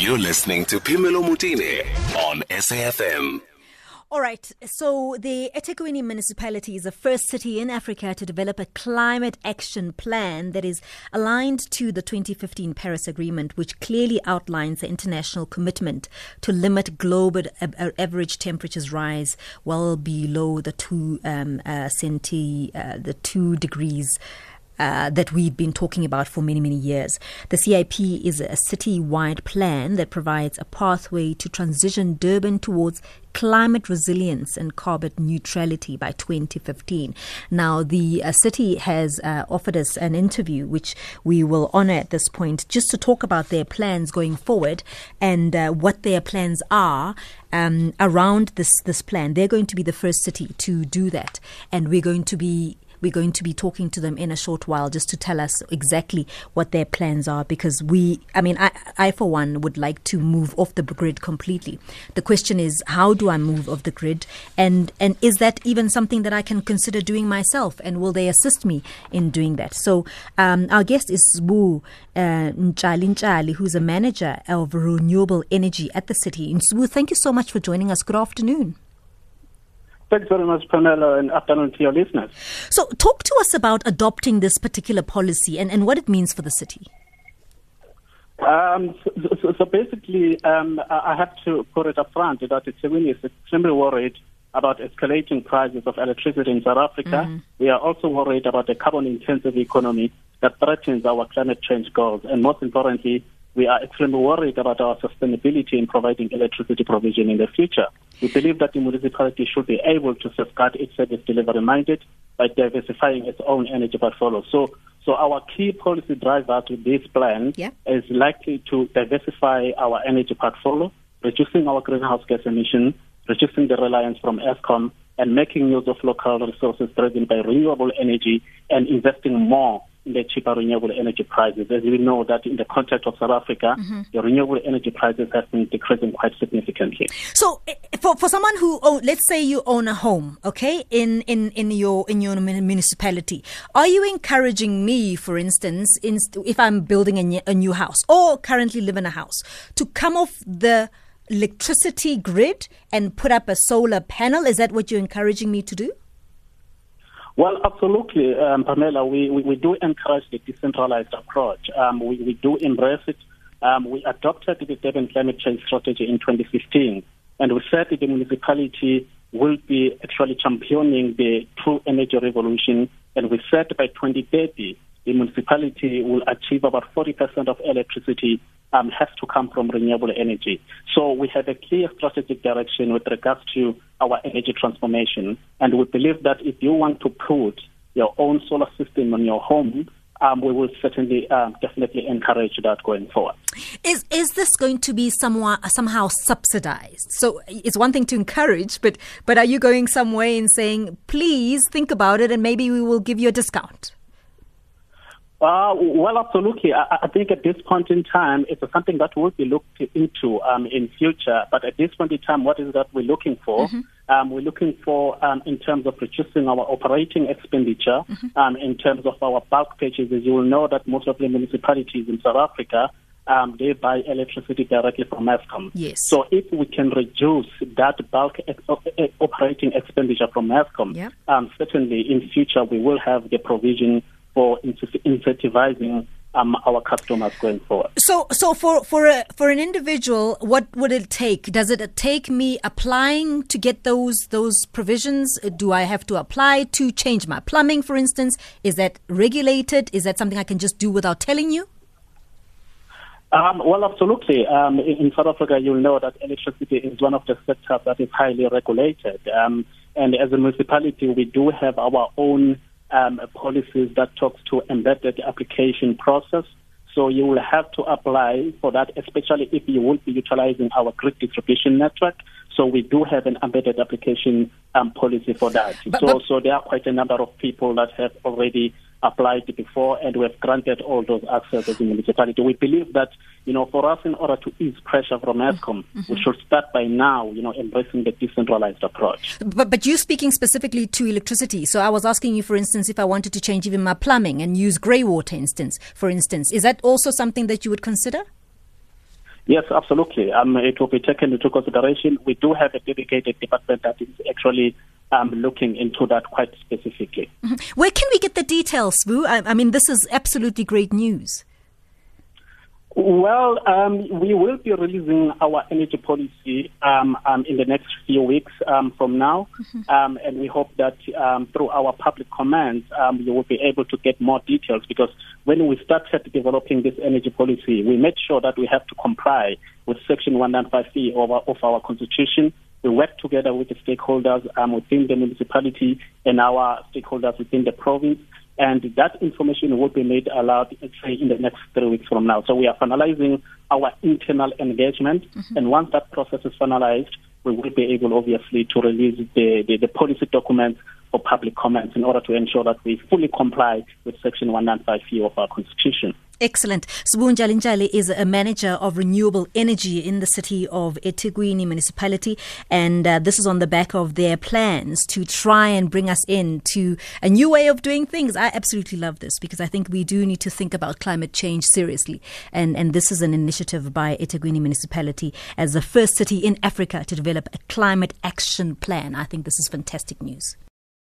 You're listening to Phemelo Motene on SAFM. All right. So the eThekwini municipality is the first city in Africa to develop a climate action plan that is aligned to the 2015 Paris Agreement, which clearly outlines the international commitment to limit global average temperatures rise well below the two um, uh, centi, uh, the two degrees uh, that we've been talking about for many, many years. The CAP is a city wide plan that provides a pathway to transition Durban towards climate resilience and carbon neutrality by 2015. Now, the uh, city has uh, offered us an interview, which we will honor at this point, just to talk about their plans going forward and uh, what their plans are um, around this, this plan. They're going to be the first city to do that, and we're going to be we're going to be talking to them in a short while just to tell us exactly what their plans are because we, I mean, I, I for one would like to move off the grid completely. The question is, how do I move off the grid? And, and is that even something that I can consider doing myself? And will they assist me in doing that? So, um, our guest is Sbu uh, Nchali who's a manager of renewable energy at the city. Sbu, thank you so much for joining us. Good afternoon. Thanks very much, Phemelo, and afternoon to your listeners. So, talk to us about adopting this particular policy and, and what it means for the city. Um, so, so, so, basically, um, I have to put it up front that Ethekwini is extremely worried about escalating prices of electricity in South Africa. Mm-hmm. We are also worried about the carbon intensive economy that threatens our climate change goals. And most importantly, we are extremely worried about our sustainability in providing electricity provision in the future. We believe that the municipality should be able to safeguard its service delivery mandate by diversifying its own energy portfolio. So, so our key policy driver to this plan yeah. is likely to diversify our energy portfolio, reducing our greenhouse gas emission, reducing the reliance from Eskom, and making use of local resources driven by renewable energy and investing more the cheaper renewable energy prices. As we know that in the context of South Africa, mm-hmm. the renewable energy prices have been decreasing quite significantly. So, eh, for, for someone who, own, let's say you own a home, okay, in, in, in your in your municipality, are you encouraging me, for instance, in, if I'm building a, a new house or currently live in a house, to come off the electricity grid and put up a solar panel? Is that what you're encouraging me to do? Well, absolutely, um, Phemelo. We, we, we, do encourage the decentralized approach. Um, we, we do embrace it. Um, we adopted the Durban Climate Change Strategy in 2015, and we said that the municipality will be actually championing the true energy revolution. And we said by 2030, the municipality will achieve about 40% of electricity um, has to come from renewable energy. So we have a clear strategic direction with regards to our energy transformation. And we believe that if you want to put your own solar system on your home, um, we will certainly um, definitely encourage that going forward. Is is this going to be somewhat somehow subsidized? So it's one thing to encourage, but but are you going some way in saying, please think about it, and maybe we will give you a discount? Uh, well, absolutely. I, I, think at this point in time, it's something that will be looked into um, in future. But at this point in time, what is that we're looking for? Mm-hmm. Um, we're looking for, um, in terms of reducing our operating expenditure, mm-hmm. Um, in terms of our bulk purchases. You will know that most of the municipalities in South Africa um, they buy electricity directly from Eskom. Yes. So if we can reduce that bulk ex- operating expenditure from Eskom, yep. um, certainly in future we will have the provision for incentivizing um, our customers going forward. So, so for for a, for an individual, what would it take? Does it take me applying to get those those provisions? Do I have to apply to change my plumbing, for instance? Is that regulated? Is that something I can just do without telling you? Um, well, absolutely. Um, in, in, South Africa, you'll know that electricity is one of the sectors that is highly regulated. Um, and as a municipality, we do have our own um, policies that talks to embedded application process. So you will have to apply for that, especially if you will be utilizing our grid distribution network. So we do have an embedded application um, policy for that. But, so, but, so there are quite a number of people that have already applied before, and we have granted all those access as a municipality. We believe that, you know, for us, in order to ease pressure from Eskom, mm-hmm. we should start by now, you know, embracing the decentralized approach. But, but you speaking specifically to electricity. So I was asking you, for instance, if I wanted to change even my plumbing and use grey water, instance, for instance, is that also something that you would consider? Yes, absolutely. Um, it will be taken into consideration. We do have a dedicated department that is actually um, looking into that quite specifically. Mm-hmm. Where can we get the details, Sbu? I, I mean, this is absolutely great news. Well, um, we will be releasing our energy policy um, um, in the next few weeks um, from now, mm-hmm. Um, and we hope that um, through our public comments, you will be able to get more details. Because when we started developing this energy policy, we made sure that we have to comply with Section 195C of our, of our Constitution. We work together with the stakeholders within the municipality and our stakeholders within the province and that information will be made allowed, say, in the next three weeks from now. So we are finalizing our internal engagement, mm-hmm. and once that process is finalized, we will be able, obviously, to release the, the, the policy documents for public comments in order to ensure that we fully comply with Section 195 of our Constitution. Excellent. Sbu Ntshalintshali is a manager of renewable energy in the city of eThekwini municipality, and uh, this is on the back of their plans to try and bring us in to a new way of doing things. I absolutely love this because I think we do need to think about climate change seriously, and and this is an initiative by eThekwini municipality as the first city in Africa to develop a climate action plan. I think this is fantastic news.